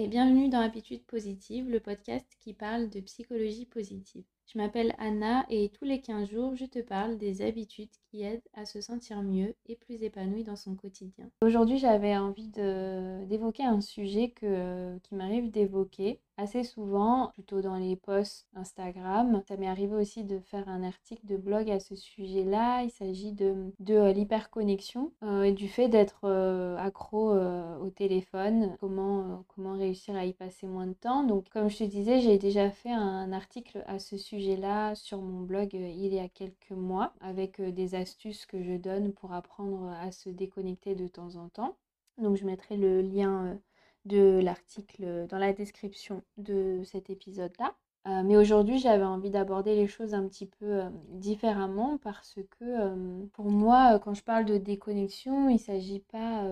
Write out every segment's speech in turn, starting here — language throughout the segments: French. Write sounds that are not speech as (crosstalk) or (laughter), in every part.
et bienvenue dans Habitude Positive, le podcast qui parle de psychologie positive. Je m'appelle Anna et tous les 15 jours, je te parle des habitudes qui aident à se sentir mieux et plus épanoui dans son quotidien. Aujourd'hui, j'avais envie d'évoquer un sujet que, qui m'arrive d'évoquer assez souvent, plutôt dans les posts Instagram. Ça m'est arrivé aussi de faire un article de blog à ce sujet-là. Il s'agit de, de euh, l'hyperconnexion euh, et du fait d'être euh, accro au téléphone, comment, comment réussir à y passer moins de temps. Donc, comme je te disais, j'ai déjà fait un article à ce sujet là sur mon blog euh, il y a quelques mois avec euh, des astuces que je donne pour apprendre à se déconnecter de temps en temps. Donc je mettrai le lien euh, de l'article dans la description de cet épisode-là. Mais aujourd'hui, j'avais envie d'aborder les choses un petit peu différemment parce que pour moi, quand je parle de déconnexion, il ne s'agit pas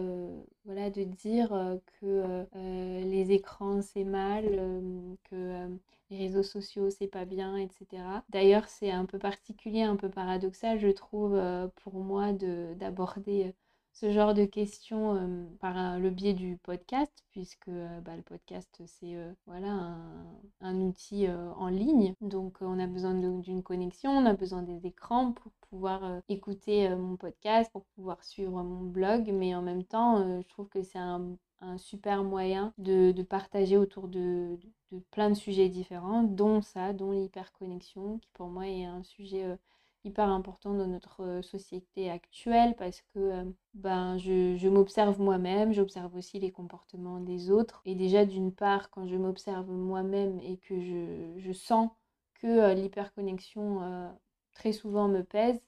voilà, de dire que les écrans c'est mal, que les réseaux sociaux c'est pas bien, etc. D'ailleurs, c'est un peu particulier, un peu paradoxal, je trouve, euh, pour moi, d'aborder euh, ce genre de questions par le biais du podcast, puisque bah, le podcast c'est voilà un, outil en ligne, donc on a besoin d'une connexion, on a besoin des écrans pour pouvoir écouter mon podcast, pour pouvoir suivre mon blog, mais en même temps, je trouve que c'est un super moyen de, partager autour de, plein de sujets différents, dont ça, dont l'hyperconnexion, qui pour moi est un sujet hyper important dans notre société actuelle parce que ben, je, m'observe moi-même, j'observe aussi les comportements des autres. Et déjà, d'une part, quand je m'observe moi-même et que je, sens que l'hyperconnexion très souvent me pèse,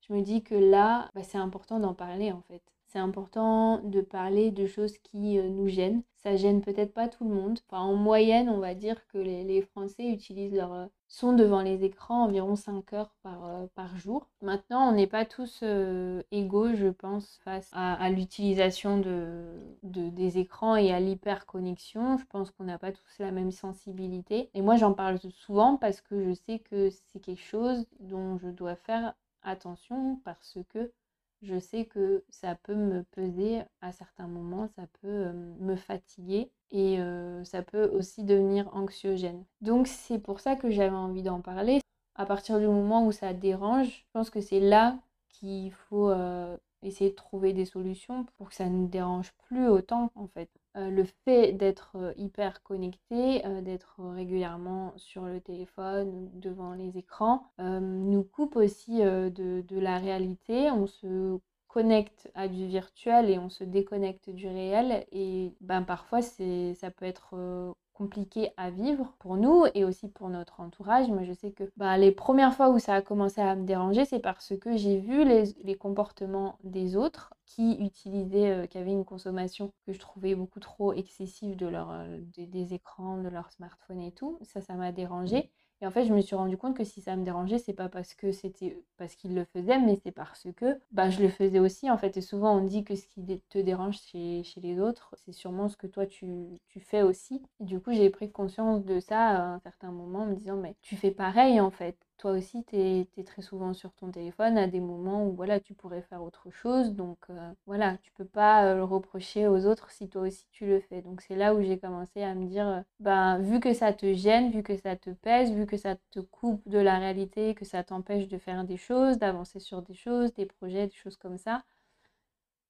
je me dis que là, bah, c'est important d'en parler en fait. C'est important de parler de choses qui nous gênent. Ça gêne peut-être pas tout le monde. en moyenne, on va dire que les, Français utilisent leur euh, son devant les écrans environ 5 heures par, euh, par jour. Maintenant, on n'est pas tous égaux, je pense, face à, l'utilisation de, des écrans et à l'hyperconnexion. Je pense qu'on n'a pas tous la même sensibilité. Et moi, j'en parle souvent parce que je sais que c'est quelque chose dont je dois faire attention parce que je sais que ça peut me peser à certains moments, ça peut me fatiguer et ça peut aussi devenir anxiogène. Donc c'est pour ça que j'avais envie d'en parler. À partir du moment où ça dérange, je pense que c'est là qu'il faut essayer de trouver des solutions pour que ça ne dérange plus autant en fait. Euh, le fait d'être euh, hyper connecté, euh, d'être régulièrement sur le téléphone, devant les écrans, nous coupe aussi de, la réalité. On se connecte à du virtuel et on se déconnecte du réel. Et ben, parfois, ça peut être compliqué à vivre pour nous et aussi pour notre entourage. Moi, je sais que bah, les premières fois où ça a commencé à me déranger, c'est parce que j'ai vu les, comportements des autres qui utilisaient, euh, qui avaient une consommation que je trouvais beaucoup trop excessive de leur, euh, des, écrans, de leur smartphone et tout. Ça, ça m'a dérangé. Et en fait, je me suis rendu compte que si ça me dérangeait, c'est pas parce que c'était parce qu'il le faisait, mais c'est parce que bah, je le faisais aussi. En fait, et souvent on dit que ce qui te dérange chez, chez les autres, c'est sûrement ce que toi tu, tu fais aussi. Et du coup, j'ai pris conscience de ça à un certain moment en me disant, mais tu fais pareil en fait toi aussi, tu es, très souvent sur ton téléphone à des moments où voilà, tu pourrais faire autre chose. Donc euh, voilà, tu peux pas euh, le reprocher aux autres si toi aussi tu le fais. Donc c'est là où j'ai commencé à me dire, euh, ben, vu que ça te gêne, vu que ça te pèse, vu que ça te coupe de la réalité, que ça t'empêche de faire des choses, d'avancer sur des choses, des projets, des choses comme ça,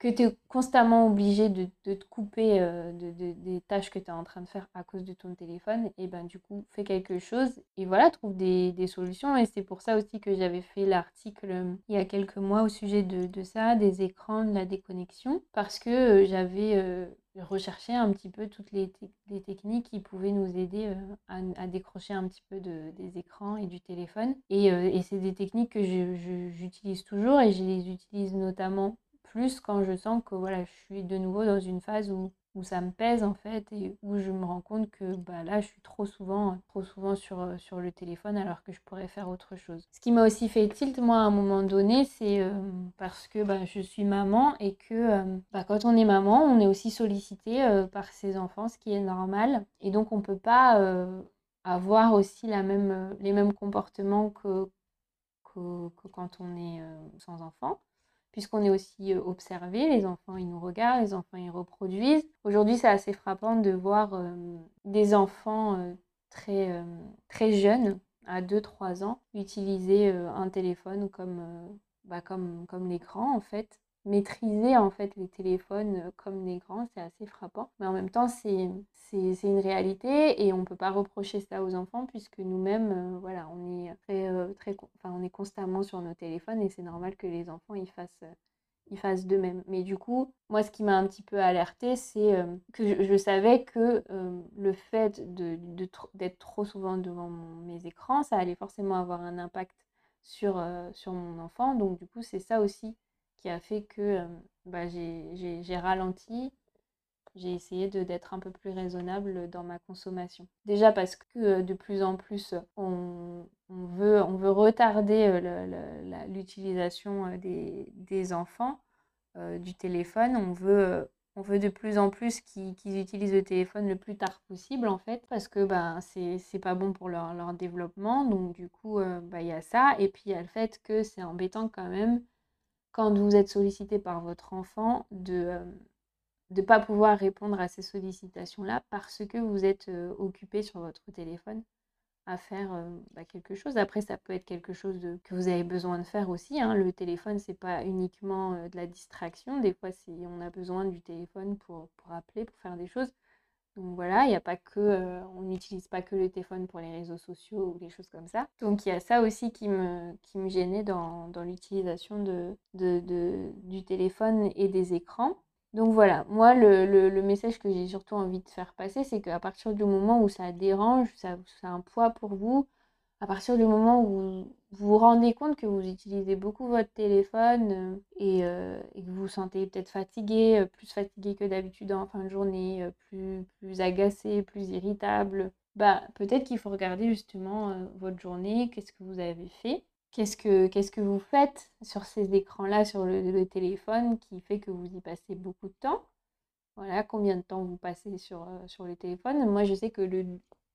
que tu es constamment obligé de, te couper euh, de, des tâches que tu es en train de faire à cause de ton téléphone, et ben du coup, fais quelque chose et voilà, trouve des, solutions. Et c'est pour ça aussi que j'avais fait l'article euh, il y a quelques mois au sujet de, ça, des écrans, de la déconnexion, parce que euh, j'avais recherché un petit peu toutes les, techniques qui pouvaient nous aider à, décrocher un petit peu des écrans et du téléphone. Et, et c'est des techniques que j'utilise toujours et je les utilise notamment plus quand je sens que voilà, je suis de nouveau dans une phase où, où ça me pèse en fait et où je me rends compte que bah, là je suis trop souvent, trop souvent sur, euh, sur le téléphone alors que je pourrais faire autre chose. Ce qui m'a aussi fait tilt moi à un moment donné c'est euh, parce que bah, je suis maman et que euh, bah, quand on est maman on est aussi sollicité par ses enfants ce qui est normal et donc on peut pas avoir aussi la même, les mêmes comportements que, que, que quand on est sans enfant. Puisqu'on est aussi observé, les enfants ils nous regardent, les enfants ils reproduisent. Aujourd'hui c'est assez frappant de voir des enfants très, très jeunes, à 2-3 ans, utiliser un téléphone comme, bah, comme, comme l'écran en fait maîtriser en fait les téléphones comme des grands, c'est assez frappant. Mais en même temps, c'est une réalité et on ne peut pas reprocher ça aux enfants puisque nous-mêmes, voilà, on est, très, très, enfin, on est constamment sur nos téléphones et c'est normal que les enfants ils fassent, ils fassent de même. Mais du coup, moi, ce qui m'a un petit peu alerté, c'est que je, savais que le fait d'être de, trop souvent devant mes écrans, ça allait forcément avoir un impact sur, sur mon enfant. Donc du coup, c'est ça aussi qui a fait que bah, j'ai ralenti, j'ai essayé d'être un peu plus raisonnable dans ma consommation. Déjà parce que de plus en plus, on, on, veut, on veut retarder l'utilisation des, des, enfants du téléphone. On veut, on veut de plus en plus qu'ils utilisent le téléphone le plus tard possible, en fait, parce que ben, c'est pas bon pour leur, leur, développement. Donc, du coup, bah, il y a ça. Et puis, il y a le fait que c'est embêtant quand même quand vous êtes sollicité par votre enfant, de ne pas pouvoir répondre à ces sollicitations-là parce que vous êtes occupé sur votre téléphone à faire bah, quelque chose. Après, ça peut être quelque chose que vous avez besoin de faire aussi. Hein. Le téléphone, c'est pas uniquement de la distraction. Des fois, on a besoin du téléphone pour appeler, pour faire des choses. Donc voilà, il n'y a pas que, euh, on n'utilise pas que le téléphone pour les réseaux sociaux ou des choses comme ça. Donc il y a ça aussi qui me, gênait dans, l'utilisation de, de, du téléphone et des écrans. Donc voilà, moi le, le, message que j'ai surtout envie de faire passer, c'est qu'à partir du moment où ça dérange, ça, ça a un poids pour vous, à partir du moment où vous vous rendez compte que vous utilisez beaucoup votre téléphone euh, euh, et, que vous vous sentez peut-être fatigué, euh, plus fatigué que d'habitude en fin de journée, plus, plus agacé, plus irritable, bah, peut-être qu'il faut regarder justement votre journée, qu'est-ce que vous avez fait, qu'est-ce que, qu'est-ce que vous faites sur ces écrans-là, sur le, téléphone, qui fait que vous y passez beaucoup de temps. Voilà, combien de temps vous passez sur, sur le téléphone. Moi, je sais que le,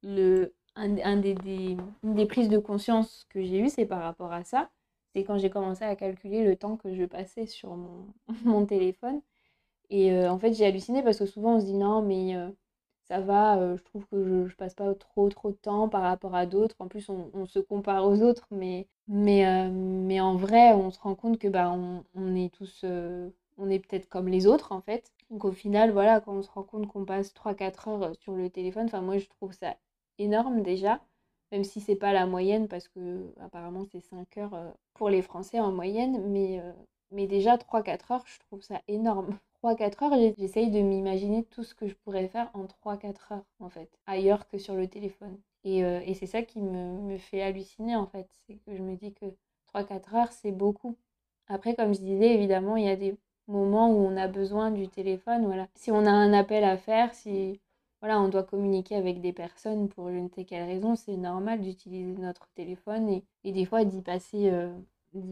le un, des, une des prises de conscience que j'ai eues, c'est par rapport à ça. C'est quand j'ai commencé à calculer le temps que je passais sur mon, (laughs) mon téléphone. Et euh, en fait, j'ai halluciné parce que souvent on se dit non, mais euh, ça va, euh, je trouve que je, je, passe pas trop trop de temps par rapport à d'autres. En plus, on, se compare aux autres, mais, mais, mais en vrai, on se rend compte que bah, on, on est tous, on est peut-être comme les autres en fait. Donc au final, voilà, quand on se rend compte qu'on passe 3-4 heures sur le téléphone, enfin moi je trouve ça énorme déjà, même si c'est pas la moyenne parce que apparemment c'est 5 heures euh, pour les Français en moyenne, mais, euh, mais déjà 3-4 heures, je trouve ça énorme. (laughs) 3-4 heures, j'essaye de m'imaginer tout ce que je pourrais faire en 3-4 heures en fait, ailleurs que sur le téléphone. Et, euh, et c'est ça qui me, me, fait halluciner en fait, c'est que je me dis que 3-4 heures c'est beaucoup. Après, comme je disais, évidemment, il y a des moments où on a besoin du téléphone. Voilà. Si on a un appel à faire, si voilà, on doit communiquer avec des personnes pour je ne sais quelle raison, c'est normal d'utiliser notre téléphone et, des fois d'y passer, euh,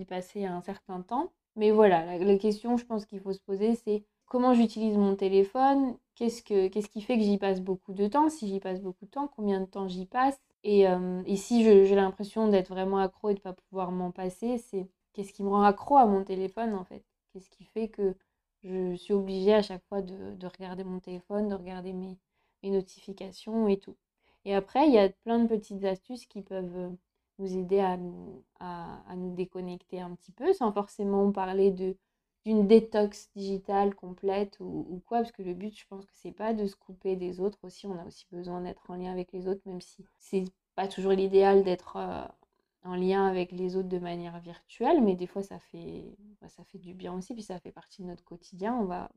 passer un certain temps. Mais voilà, la, question, je pense qu'il faut se poser, c'est comment j'utilise mon téléphone, qu'est-ce, que, qui fait que j'y passe beaucoup de temps, si j'y passe beaucoup de temps, combien de temps j'y passe. Et, euh, et si j'ai l'impression d'être vraiment accro et de ne pas pouvoir m'en passer, c'est qu'est-ce qui me rend accro à mon téléphone en fait? Qu'est-ce qui fait que je suis obligée à chaque fois de, de regarder mon téléphone, de regarder mes, notifications et tout. Et après, il y a plein de petites astuces qui peuvent euh, nous aider à nous, à, nous déconnecter un petit peu sans forcément parler de d'une détox digitale complète ou, quoi, parce que le but, je pense que c'est pas de se couper des autres aussi, on a aussi besoin d'être en lien avec les autres, même si c'est pas toujours l'idéal d'être euh, en lien avec les autres de manière virtuelle, mais des fois ça fait, bah, ça fait du bien aussi, puis ça fait partie de notre quotidien, on va,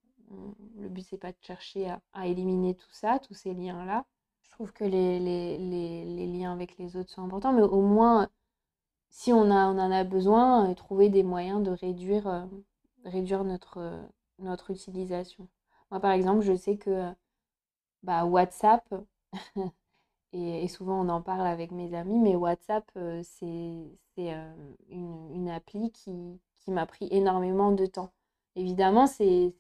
le but, c'est pas de chercher à, éliminer tout ça, tous ces liens-là. Je trouve que les, liens avec les autres sont importants, mais au moins, si on, en a besoin, euh, trouver des moyens de réduire, euh, euh, notre utilisation. Moi, par exemple, je sais que bah, WhatsApp, (laughs) et, souvent on en parle avec mes amis, mais WhatsApp, c'est une, appli qui m'a pris énormément de temps évidemment, c'est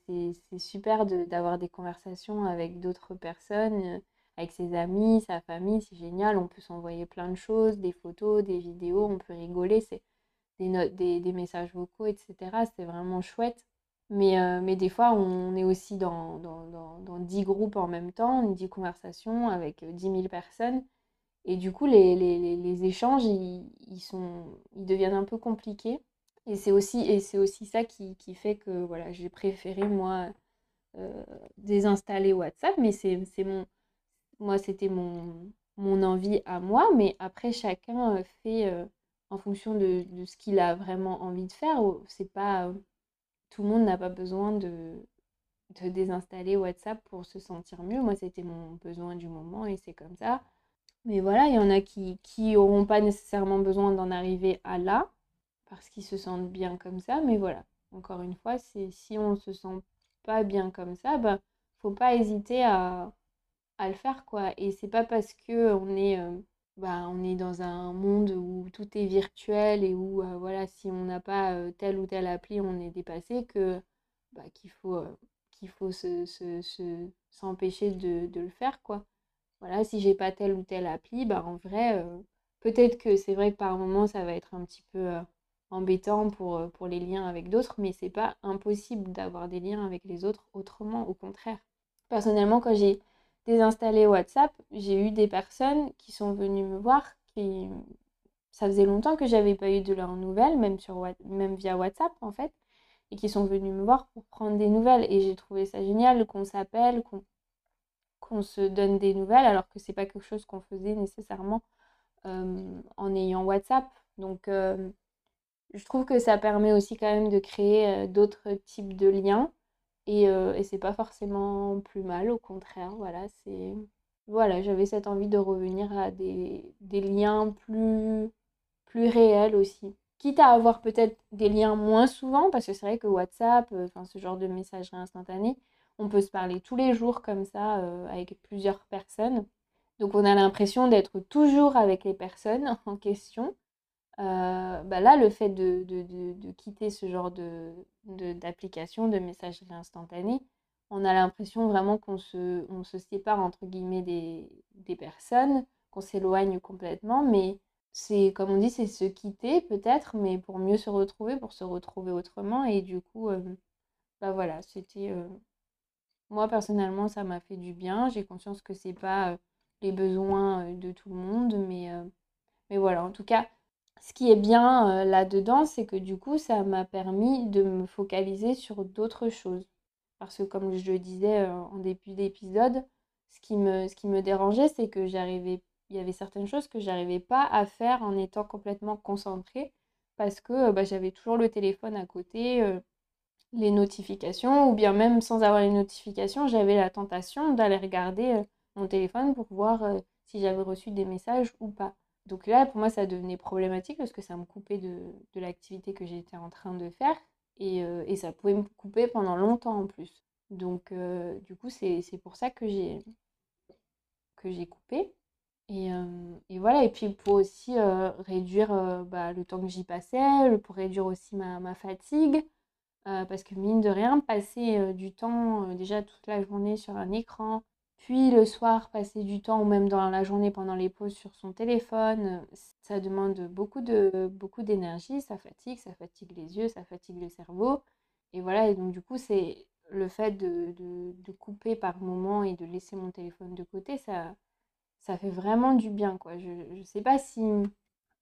super d'avoir des conversations avec d'autres personnes, euh, avec ses amis, sa famille, c'est génial. On peut s'envoyer plein de choses, des photos, des vidéos, on peut rigoler. des, des, des, messages vocaux, etc. C'est vraiment chouette. Mais, euh, mais des fois, on est aussi dans, dans, dans, dans 10 groupes en même temps, 10 conversations avec 10 000 personnes. Et du coup, les, échanges, sont, ils deviennent un peu compliqués. Et c'est aussi, aussi ça qui, qui, fait que voilà, j'ai préféré, moi, euh, désinstaller WhatsApp. Mais c'est mon, moi, c'était mon, mon envie à moi. Mais après, chacun euh, fait euh, en fonction de, de ce qu'il a vraiment envie de faire. C'est pas, tout le monde n'a pas besoin de, de désinstaller WhatsApp pour se sentir mieux. Moi, c'était mon besoin du moment et c'est comme ça. Mais voilà, il y en a qui n'auront pas nécessairement besoin d'en arriver à là, parce qu'ils se sentent bien comme ça. Mais voilà, encore une fois, c'est si on se sent pas bien comme ça, bah, faut pas hésiter à, à le faire, quoi. Et c'est pas parce que on est, euh, bah, on est dans un monde où tout est virtuel et où, euh, voilà, si on n'a pas euh, telle ou telle appli, on est dépassé, que bah, qu'il faut, qu'il faut se, se, se, s'empêcher de, de le faire, quoi voilà, si j'ai pas telle ou telle appli, bah en vrai, euh, peut-être que c'est vrai que par moment ça va être un petit peu euh, embêtant pour, euh, pour les liens avec d'autres, mais c'est pas impossible d'avoir des liens avec les autres autrement, au contraire. Personnellement, quand j'ai désinstallé WhatsApp, j'ai eu des personnes qui sont venues me voir, qui ça faisait longtemps que j'avais pas eu de leurs nouvelles, même, sur, même via WhatsApp en fait, et qui sont venues me voir pour prendre des nouvelles. Et j'ai trouvé ça génial qu'on s'appelle, qu'on qu'on se donne des nouvelles, alors que c'est pas quelque chose qu'on faisait nécessairement euh, en ayant WhatsApp. Donc, euh, je trouve que ça permet aussi quand même de créer d'autres types de liens. Et, et c'est pas forcément plus mal, au contraire. Voilà, c'est. Voilà, j'avais cette envie de revenir à des, des liens plus, plus réels aussi quitte à avoir peut-être des liens moins souvent, parce que c'est vrai que WhatsApp, enfin ce genre de messagerie instantanée, on peut se parler tous les jours comme ça avec plusieurs personnes. Donc on a l'impression d'être toujours avec les personnes (laughs) en question. Euh, bah là, le fait de, quitter ce genre d'application, de, messagerie instantanée, on a l'impression vraiment qu'on se, on se sépare entre guillemets des, des personnes, qu'on s'éloigne complètement, mais c'est comme on dit, c'est se quitter peut-être, mais pour mieux se retrouver, pour se retrouver autrement. Et du coup, euh, bah voilà, c'était moi, personnellement, ça m'a fait du bien. J'ai conscience que c'est pas les besoins de tout le monde, mais, mais voilà, en tout cas, ce qui est bien là-dedans, c'est que du coup, ça m'a permis de me focaliser sur d'autres choses. Parce que comme je le disais en début d'épisode, ce qui me, dérangeait, c'est que j'arrivais, il y avait certaines choses que j'arrivais pas à faire en étant complètement concentrée parce que bah, j'avais toujours le téléphone à côté, les notifications, ou bien même sans avoir les notifications, j'avais la tentation d'aller regarder euh, mon téléphone pour voir euh, si j'avais reçu des messages ou pas. Donc là, pour moi, ça devenait problématique parce que ça me coupait de, l'activité que j'étais en train de faire et, euh, et, ça pouvait me couper pendant longtemps en plus. Donc du coup, c'est pour ça que j'ai coupé. Et, et, voilà, et puis pour aussi réduire bah, le temps que j'y passais, pour réduire aussi ma, ma fatigue, euh, parce que mine de rien, passer euh, du temps euh, déjà toute la journée sur un écran, puis le soir passer du temps ou même dans la journée pendant les pauses sur son téléphone, ça demande beaucoup de beaucoup d'énergie, ça fatigue, ça fatigue les yeux, ça fatigue le cerveau. Et voilà, et donc du coup, c'est le fait de, de, couper par moment et de laisser mon téléphone de côté, ça, ça fait vraiment du bien, quoi. Je ne sais pas si...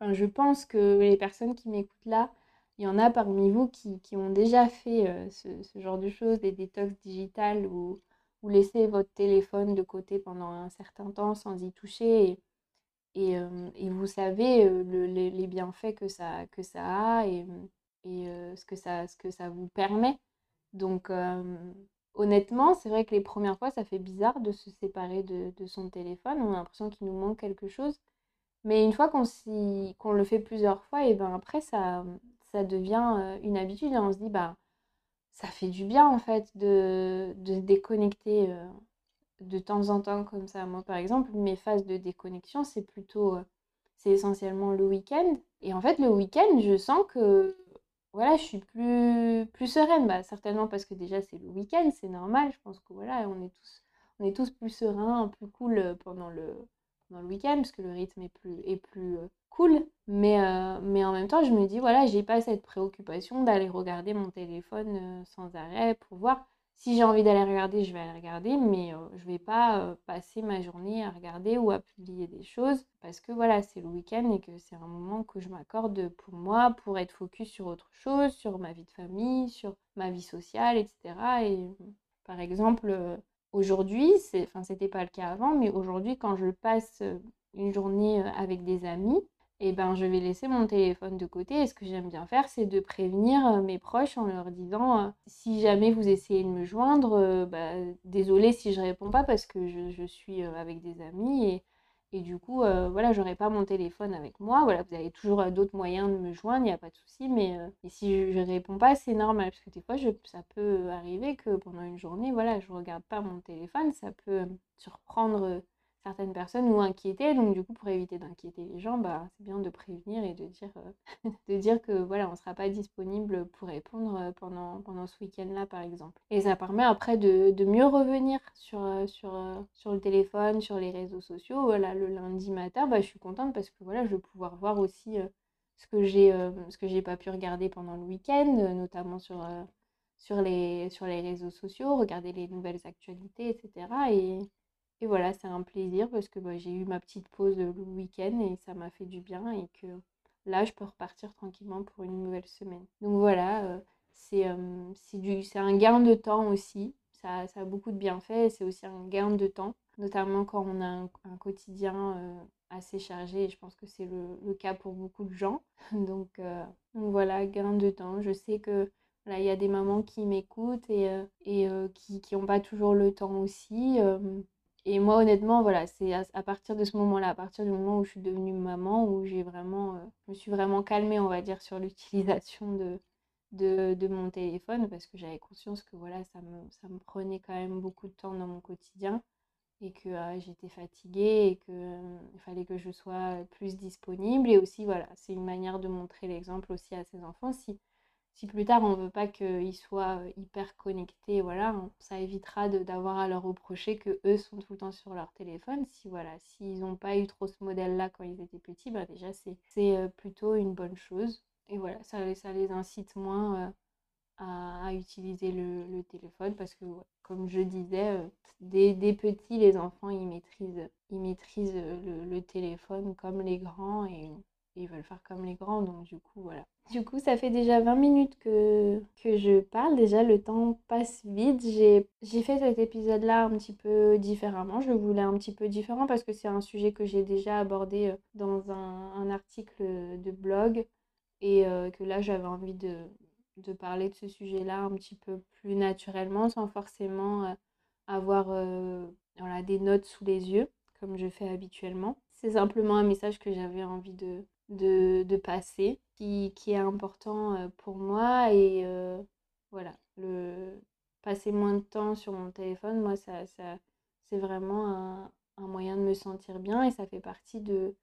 je pense que les personnes qui m'écoutent là, il y en a parmi vous qui, ont déjà fait euh, ce, genre de choses, des détox digitales ou, ou laisser votre téléphone de côté pendant un certain temps sans y toucher. Et, euh, vous savez euh, les, bienfaits que ça, que ça a et, et ce, que ça, ce que ça vous permet. Donc honnêtement, c'est vrai que les premières fois, ça fait bizarre de se séparer de, son téléphone. On a l'impression qu'il nous manque quelque chose. Mais une fois qu'on qu'on le fait plusieurs fois, et ben après, ça, ça devient une habitude et on se dit, bah, ça fait du bien en fait de, de déconnecter de temps en temps comme ça. Moi, par exemple, mes phases de déconnexion, c'est plutôt, c'est essentiellement le week-end. Et en fait, le week-end, je sens que voilà, je suis plus, plus sereine. Bah, certainement parce que déjà, c'est le week-end, c'est normal. Je pense que voilà, on est tous, plus sereins, plus cool pendant le, pendant le week-end, parce que le rythme est plus cool. Mais, mais en même temps, je me dis, voilà, j'ai pas cette préoccupation d'aller regarder mon téléphone sans arrêt pour voir. Si j'ai envie d'aller regarder, je vais aller regarder, mais je vais pas passer ma journée à regarder ou à publier des choses parce que voilà, c'est le week-end et que c'est un moment que je m'accorde pour moi, pour être focus sur autre chose, sur ma vie de famille, sur ma vie sociale, etc. Et par exemple, aujourd'hui, enfin, c'était pas le cas avant, mais aujourd'hui, quand je passe une journée avec des amis, et eh ben, je vais laisser mon téléphone de côté. Et ce que j'aime bien faire, c'est de prévenir mes proches en leur disant si jamais vous essayez de me joindre, bah, désolé si je réponds pas parce que je, suis avec des amis et, et du coup, voilà, j'aurai pas mon téléphone avec moi. Voilà, vous avez toujours d'autres moyens de me joindre, il n'y a pas de souci. Mais si je, ne réponds pas, c'est normal parce que des fois, ça peut arriver que pendant une journée, voilà, je regarde pas mon téléphone. Ça peut surprendre certaines personnes ou inquiéter. Donc du coup, pour éviter d'inquiéter les gens, bah, c'est bien de prévenir et de dire, euh, (laughs) de dire que voilà, on ne sera pas disponible pour répondre euh, pendant, pendant ce week-end-là, par exemple. Et ça permet après de, mieux revenir sur, euh, sur, sur le téléphone, sur les réseaux sociaux. Voilà, le lundi matin, bah, je suis contente parce que voilà, je vais pouvoir voir aussi ce que j'ai ce que j'ai pas pu regarder pendant le week-end, notamment sur sur les, sur les réseaux sociaux, regarder les nouvelles actualités, etc. Et, et voilà, c'est un plaisir parce que bah, j'ai eu ma petite pause le week-end et ça m'a fait du bien et que là, je peux repartir tranquillement pour une nouvelle semaine. Donc voilà, c'est un gain de temps aussi. Ça, a beaucoup de bienfaits c'est aussi un gain de temps, notamment quand on a un, quotidien assez chargé et je pense que c'est le, cas pour beaucoup de gens. (laughs) donc, voilà, gain de temps. Je sais que il y a des mamans qui m'écoutent et, et qui n'ont pas toujours le temps aussi. Et moi, honnêtement, voilà, c'est à, partir de ce moment-là, à partir du moment où je suis devenue maman, où j'ai vraiment, euh, je me suis vraiment calmée, on va dire, sur l'utilisation de, de, mon téléphone, parce que j'avais conscience que voilà, ça me, ça me prenait quand même beaucoup de temps dans mon quotidien et que euh, j'étais fatiguée et qu'il euh, fallait que je sois plus disponible. Et aussi, voilà, c'est une manière de montrer l'exemple aussi à ses enfants. Si plus tard on veut pas qu'ils soient euh, hyper connectés, voilà, ça évitera d'avoir à leur reprocher que eux sont tout le temps sur leur téléphone. Si voilà, s'ils n'ont pas eu trop ce modèle-là quand ils étaient petits, bah déjà c'est euh, plutôt une bonne chose. Et voilà, ça, les incite moins euh, à, utiliser le, téléphone parce que comme je disais, des, petits, les enfants ils maîtrisent, maîtrisent le, téléphone comme les grands ils veulent faire comme les grands, donc du coup, voilà. Du coup, ça fait déjà 20 minutes que, que je parle. Déjà, le temps passe vite. J'ai fait cet épisode-là un petit peu différemment. Je voulais un petit peu différent parce que c'est un sujet que j'ai déjà abordé euh, dans un, un article de blog et euh, que là, j'avais envie de, de parler de ce sujet-là un petit peu plus naturellement sans forcément euh, avoir voilà, des notes sous les yeux comme je fais habituellement. C'est simplement un message que j'avais envie de, de, passer, qui, qui, est important euh, pour moi. Et euh, voilà, le passer moins de temps sur mon téléphone, moi, ça, ça c'est vraiment un, un, moyen de me sentir bien et ça fait partie de,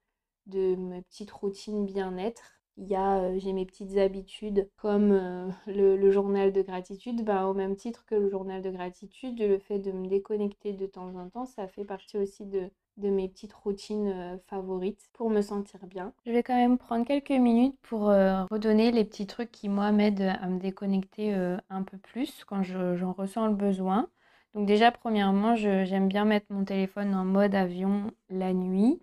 de mes petites routines bien-être. Il y a, euh, j'ai mes petites habitudes comme (laughs) le, le, journal de gratitude. Ben, au même titre que le journal de gratitude, le fait de me déconnecter de temps en temps, ça fait partie aussi de, de mes petites routines euh, favorites pour me sentir bien. Je vais quand même prendre quelques minutes pour euh, redonner les petits trucs qui, moi, m'aident à me déconnecter euh, un peu plus quand j'en ressens le besoin. Donc déjà, premièrement, j'aime bien mettre mon téléphone en mode avion la nuit.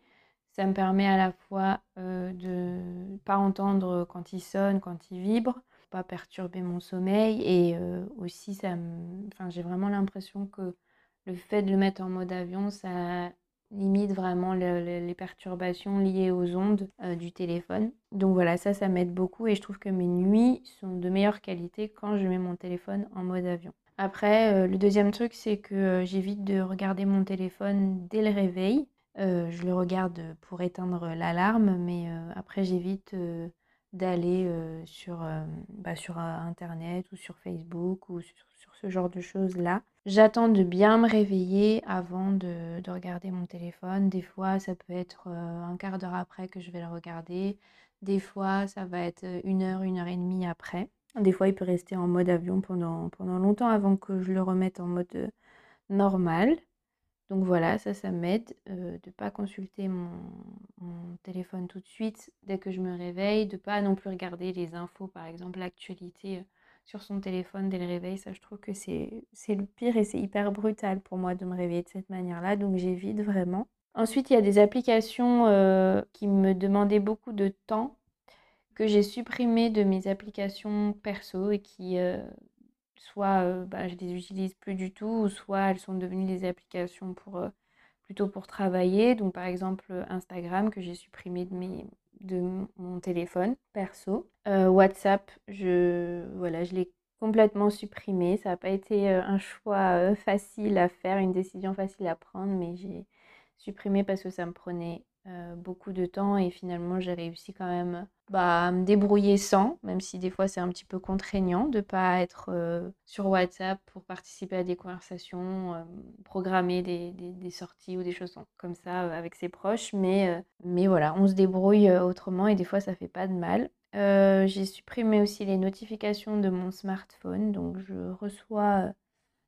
Ça me permet à la fois de ne pas entendre quand il sonne, quand il vibre, pas perturber mon sommeil et aussi ça enfin, j'ai vraiment l'impression que le fait de le mettre en mode avion, ça limite vraiment les perturbations liées aux ondes euh, du téléphone. Donc voilà, ça, ça m'aide beaucoup et je trouve que mes nuits sont de meilleure qualité quand je mets mon téléphone en mode avion. Après, euh, le deuxième truc, c'est que euh, j'évite de regarder mon téléphone dès le réveil. je le regarde pour éteindre l'alarme, mais après, j'évite d'aller sur, bah, sur Internet ou sur Facebook ou sur ce genre de choses-là. J'attends de bien me réveiller avant de, regarder mon téléphone. Des fois, ça peut être euh, un quart d'heure après que je vais le regarder. Des fois, ça va être une heure, une heure et demie après. Des fois, il peut rester en mode avion pendant, longtemps avant que je le remette en mode euh, normal. Donc voilà, ça, ça m'aide de ne pas consulter mon, téléphone tout de suite dès que je me réveille, de pas non plus regarder les infos, par exemple l'actualité sur son téléphone dès le réveil. Ça, je trouve que c'est le pire et c'est hyper brutal pour moi de me réveiller de cette manière-là. Donc j'évite vraiment. Ensuite, il y a des applications qui me demandaient beaucoup de temps que j'ai supprimées de mes applications perso et qui soit bah, je les utilise plus du tout, soit elles sont devenues des applications pour plutôt pour travailler. Donc par exemple Instagram que j'ai supprimé de, mes, de mon téléphone perso. WhatsApp, je, je l'ai complètement supprimé. Ça n'a pas été un choix facile à faire, une décision facile à prendre, mais j'ai supprimé parce que ça me prenait beaucoup de temps et finalement j'ai réussi quand même bah, à me débrouiller sans, même si des fois c'est un petit peu contraignant de pas être sur WhatsApp pour participer à des conversations, programmer des, des, sorties ou des choses comme ça avec ses proches, mais, mais voilà, on se débrouille autrement et des fois ça fait pas de mal. j'ai supprimé aussi les notifications de mon smartphone, donc je reçois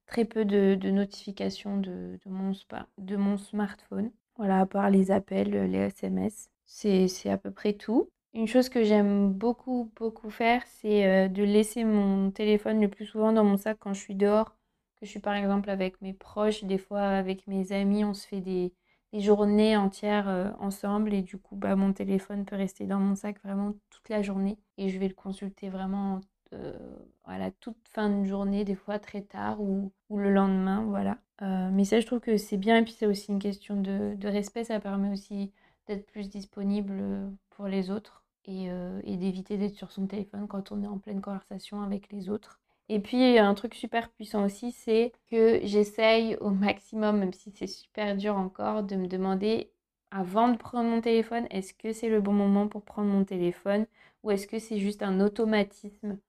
très peu de, notifications de, mon, de mon smartphone. Voilà, à part les appels, les SMS, c'est à peu près tout. Une chose que j'aime beaucoup, beaucoup faire, c'est euh, de laisser mon téléphone le plus souvent dans mon sac quand je suis dehors, que je suis par exemple avec mes proches, des fois avec mes amis, on se fait des, journées entières euh, ensemble et du coup, bah, mon téléphone peut rester dans mon sac vraiment toute la journée et je vais le consulter vraiment à la toute fin de journée, des fois très tard ou, le lendemain, voilà. Euh, mais ça, je trouve que c'est bien et puis c'est aussi une question de, respect, ça permet aussi d'être plus disponible pour les autres et, euh, et d'éviter d'être sur son téléphone quand on est en pleine conversation avec les autres. Et puis un truc super puissant aussi, c'est que j'essaye au maximum, même si c'est super dur encore, de me demander avant de prendre mon téléphone, est-ce que c'est le bon moment pour prendre mon téléphone ou est-ce que c'est juste un automatisme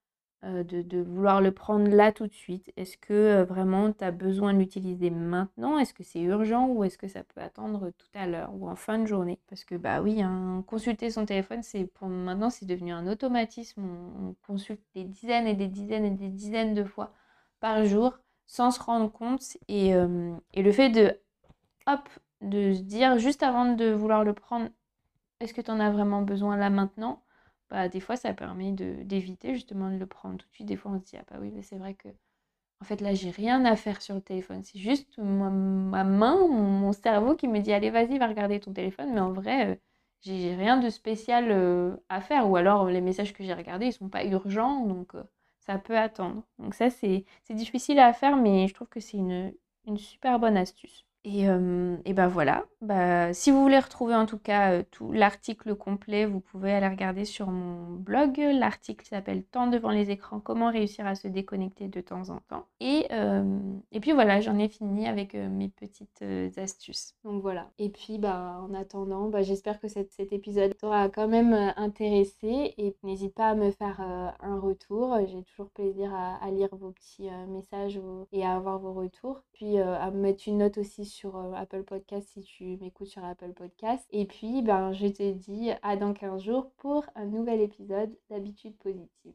euh, de, vouloir le prendre là tout de suite? Est-ce que euh, vraiment tu as besoin de l'utiliser maintenant? Est-ce que c'est urgent ou est-ce que ça peut attendre tout à l'heure ou en fin de journée? Parce que bah oui, hein, consulter son téléphone, c'est pour maintenant c'est devenu un automatisme. On, consulte des dizaines et des dizaines et des dizaines de fois par jour sans se rendre compte. Et, euh, et le fait de hop, de se dire juste avant de vouloir le prendre, est-ce que tu en as vraiment besoin là maintenant? Bah, des fois, ça permet d'éviter justement de le prendre tout de suite. Des fois, on se dit, ah bah oui, mais c'est vrai que, en fait, là, j'ai rien à faire sur le téléphone. C'est juste ma, main, mon, cerveau qui me dit, allez, vas-y, va regarder ton téléphone. Mais en vrai, euh, j'ai rien de spécial euh, à faire. Ou alors, les messages que j'ai regardés, ils sont pas urgents, donc euh, ça peut attendre. Donc ça, c'est difficile à faire, mais je trouve que c'est une, une super bonne astuce. Et, et ben voilà, bah, si vous voulez retrouver en tout cas tout l'article complet, vous pouvez aller regarder sur mon blog. L'article s'appelle Temps devant les écrans, comment réussir à se déconnecter de temps en temps. Et, et puis voilà, j'en ai fini avec mes petites astuces. Donc voilà. Et puis bah, en attendant, bah, j'espère que cet, épisode t'aura quand même intéressé. Et n'hésite pas à me faire un retour. J'ai toujours plaisir à, à, lire vos petits messages et à avoir vos retours. Puis à me mettre une note aussi sur euh, Apple Podcast si tu m'écoutes sur Apple Podcast. Et puis, ben, je te dis à dans 15 jours pour un nouvel épisode d'habitude positive.